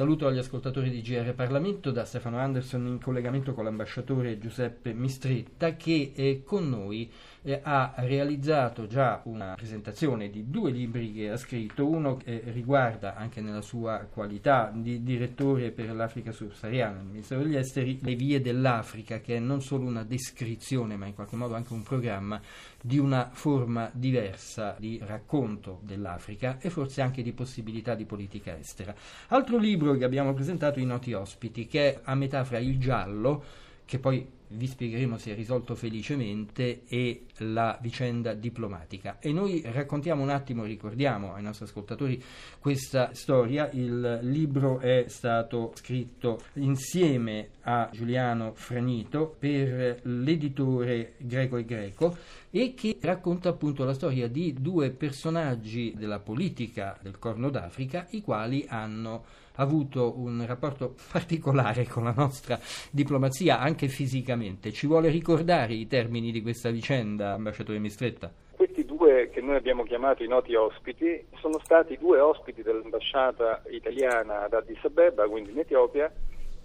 Saluto agli ascoltatori di GR Parlamento da Stefano Anderson in collegamento con l'ambasciatore Giuseppe Mistretta che eh, con noi eh, ha realizzato già una presentazione di due libri che ha scritto, uno eh, riguarda anche nella sua qualità di direttore per l'Africa subsahariana del Ministero degli Esteri Le vie dell'Africa che è non solo una descrizione ma in qualche modo anche un programma di una forma diversa di racconto dell'Africa e forse anche di possibilità di politica estera. Altro libro che abbiamo presentato, I noti ospiti, che è a metà fra il giallo, che poi vi spiegheremo si è risolto felicemente e la vicenda diplomatica. E noi raccontiamo un attimo, ricordiamo ai nostri ascoltatori questa storia. Il libro è stato scritto insieme a Giuliano Franito per l'editore Greco e Greco e che racconta appunto la storia di due personaggi della politica del Corno d'Africa i quali hanno avuto un rapporto particolare con la nostra diplomazia anche fisicamente. Ci vuole ricordare i termini di questa vicenda, ambasciatore Mistretta? Questi due che noi abbiamo chiamato i noti ospiti sono stati due ospiti dell'ambasciata italiana ad Addis Abeba, quindi in Etiopia,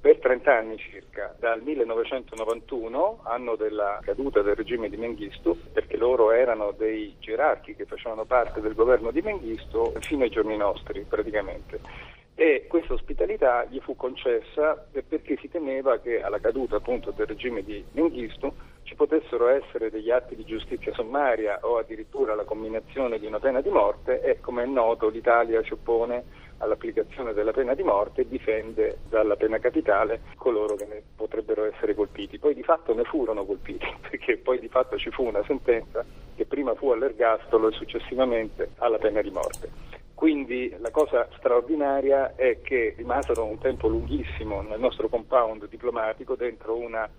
per 30 anni circa, dal 1991, anno della caduta del regime di Mengistu, perché loro erano dei gerarchi che facevano parte del governo di Mengistu, fino ai giorni nostri praticamente e questa ospitalità gli fu concessa perché si temeva che alla caduta appunto del regime di Mengistu ci potessero essere degli atti di giustizia sommaria o addirittura la combinazione di una pena di morte e come è noto l'Italia si oppone all'applicazione della pena di morte e difende dalla pena capitale coloro che ne potrebbero essere colpiti. Poi di fatto ne furono colpiti perché poi di fatto ci fu una sentenza che prima fu all'ergastolo e successivamente alla pena di morte. Quindi la cosa straordinaria è che rimasero un tempo lunghissimo nel nostro compound diplomatico dentro una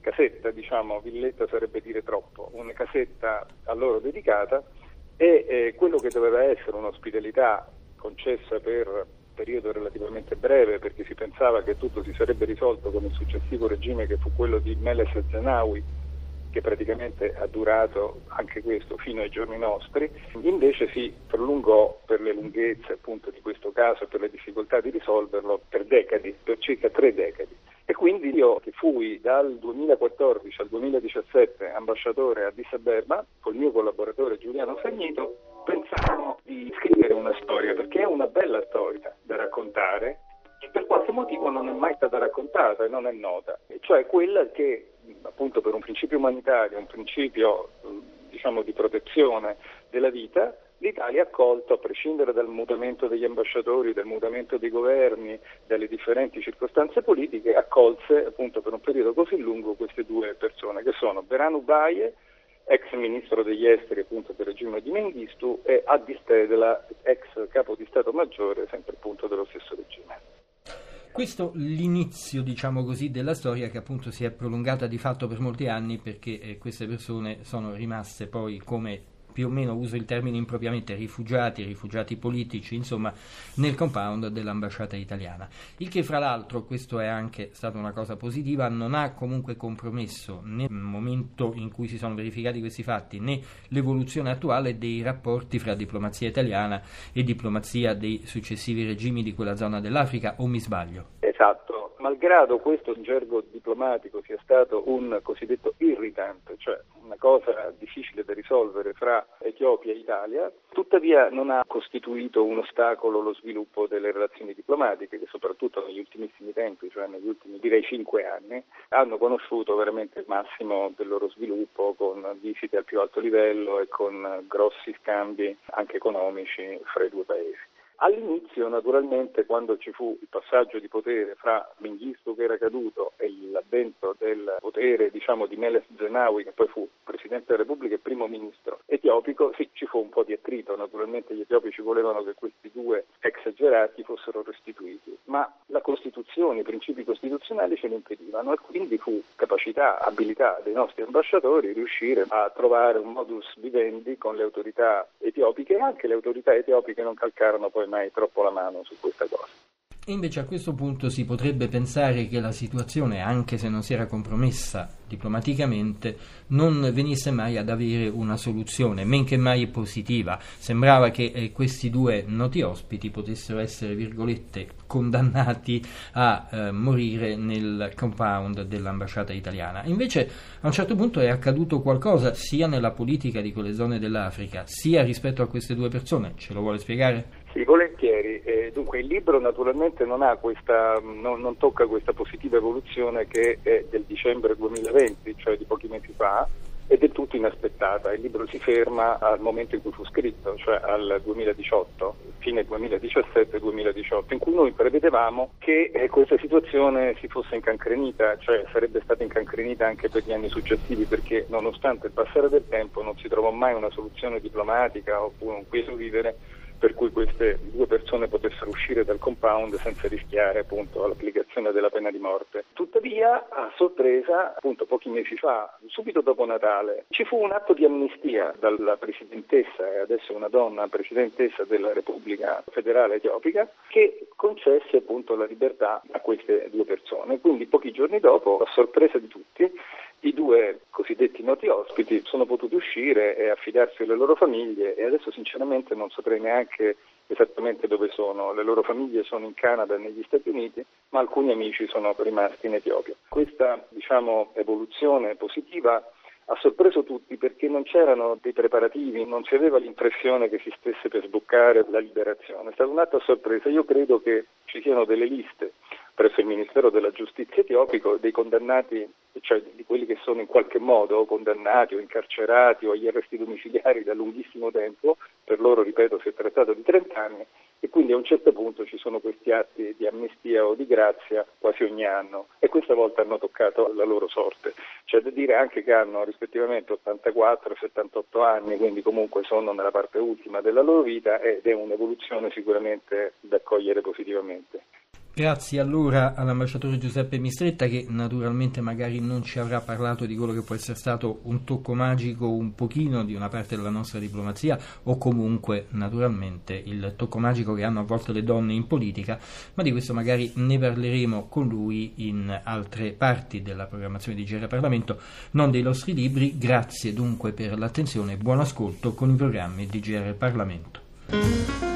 casetta, diciamo, villetta sarebbe dire troppo, una casetta a loro dedicata e eh, quello che doveva essere un'ospitalità concessa per periodo relativamente breve perché si pensava che tutto si sarebbe risolto con il successivo regime che fu quello di Meles Zenawi che praticamente ha durato anche questo fino ai giorni nostri, invece si prolungò per le lunghezze appunto di questo caso e per le difficoltà di risolverlo per decadi, per circa tre decadi. E quindi io che fui dal 2014 al 2017 ambasciatore a Addis col mio collaboratore Giuliano Sagnito, pensavamo di scrivere una storia, perché è una bella storia da raccontare, che per qualche motivo non è mai stata raccontata e non è nota, e cioè quella che appunto per un principio umanitario, un principio diciamo, di protezione della vita, l'Italia ha accolto, a prescindere dal mutamento degli ambasciatori, dal mutamento dei governi, dalle differenti circostanze politiche, accolse appunto per un periodo così lungo queste due persone che sono Beranu Baye, ex ministro degli esteri appunto del regime di Mengistu e Adi Stedela, ex capo di Stato Maggiore sempre appunto dello stesso regime. Questo l'inizio, diciamo così, della storia che appunto si è prolungata di fatto per molti anni perché eh, queste persone sono rimaste poi come più o meno uso il termine impropriamente, rifugiati, rifugiati politici, insomma, nel compound dell'ambasciata italiana. Il che, fra l'altro, questo è anche stata una cosa positiva, non ha comunque compromesso nel momento in cui si sono verificati questi fatti né l'evoluzione attuale dei rapporti fra diplomazia italiana e diplomazia dei successivi regimi di quella zona dell'Africa, o mi sbaglio? Esatto, malgrado questo gergo diplomatico sia stato un cosiddetto irritante, cioè una cosa difficile da risolvere fra Etiopia e Italia, tuttavia non ha costituito un ostacolo allo sviluppo delle relazioni diplomatiche che soprattutto negli ultimissimi tempi, cioè negli ultimi direi cinque anni, hanno conosciuto veramente il massimo del loro sviluppo con visite al più alto livello e con grossi scambi anche economici fra i due paesi. All'inizio, naturalmente, quando ci fu il passaggio di potere fra Mengistu che era caduto e l'avvento del potere diciamo, di Meles Zenawi, che poi fu Presidente della Repubblica e Primo Ministro etiopico, sì, ci fu un po' di attrito. Naturalmente gli etiopici volevano che questi due ex gerarchi fossero restituiti, ma la Costituzione, i principi costituzionali ce lo impedivano e quindi fu capacità, abilità dei nostri ambasciatori riuscire a trovare un modus vivendi con le autorità etiopiche e anche le autorità etiopiche non calcarono poi alzare mai troppo la mano su questa cosa. Invece a questo punto si potrebbe pensare che la situazione, anche se non si era compromessa diplomaticamente, non venisse mai ad avere una soluzione, men che mai positiva. Sembrava che eh, questi due noti ospiti potessero essere, virgolette, condannati a eh, morire nel compound dell'ambasciata italiana. Invece a un certo punto è accaduto qualcosa sia nella politica di quelle zone dell'Africa, sia rispetto a queste due persone. Ce lo vuole spiegare? Sì, volentieri. Eh, dunque il libro naturalmente non, questa, non, non, tocca questa positiva evoluzione che è del dicembre 2020, cioè di pochi mesi fa, ed è tutto inaspettata. Il libro si ferma al momento in cui fu scritto, cioè al 2018, fine 2017-2018, in cui noi prevedevamo che eh, questa situazione si fosse incancrenita, cioè sarebbe stata incancrenita anche per gli anni successivi, perché nonostante il passare del tempo non si trovò mai una soluzione diplomatica oppure un quieto vivere per cui queste due persone potessero uscire dal compound senza rischiare appunto l'applicazione della pena di morte. Tuttavia, a sorpresa, appunto pochi mesi fa, subito dopo Natale, ci fu un atto di amnistia dalla presidentessa e adesso una donna presidentessa della Repubblica Federale Etiopica che concesse appunto la libertà a queste due persone. Quindi pochi giorni dopo, a sorpresa di tutti, i due cosiddetti noti ospiti sono potuti uscire e affidarsi alle loro famiglie e adesso sinceramente non saprei neanche esattamente dove sono. Le loro famiglie sono in Canada e negli Stati Uniti, ma alcuni amici sono rimasti in Etiopia. Questa diciamo, evoluzione positiva ha sorpreso tutti perché non c'erano dei preparativi, non si aveva l'impressione che si stesse per sboccare la liberazione. È stato un atto a sorpresa. Io credo che ci siano delle liste presso il Ministero della Giustizia etiopico dei condannati, cioè di quelli che sono in qualche modo condannati o incarcerati o agli arresti domiciliari da lunghissimo tempo, per loro, ripeto, si è trattato di 30 anni, e quindi a un certo punto ci sono questi atti di amnistia o di grazia quasi ogni anno e questa volta hanno toccato la loro sorte. C'è da dire anche che hanno rispettivamente 84 e 78 anni, quindi comunque sono nella parte ultima della loro vita ed è un'evoluzione sicuramente da accogliere positivamente. Grazie allora all'ambasciatore Giuseppe Mistretta che naturalmente magari non ci avrà parlato di quello che può essere stato un tocco magico un pochino di una parte della nostra diplomazia o comunque naturalmente il tocco magico che hanno a volte le donne in politica, ma di questo magari ne parleremo con lui in altre parti della programmazione di GR Parlamento, non dei nostri libri. Grazie dunque per l'attenzione e buon ascolto con i programmi di GR Parlamento.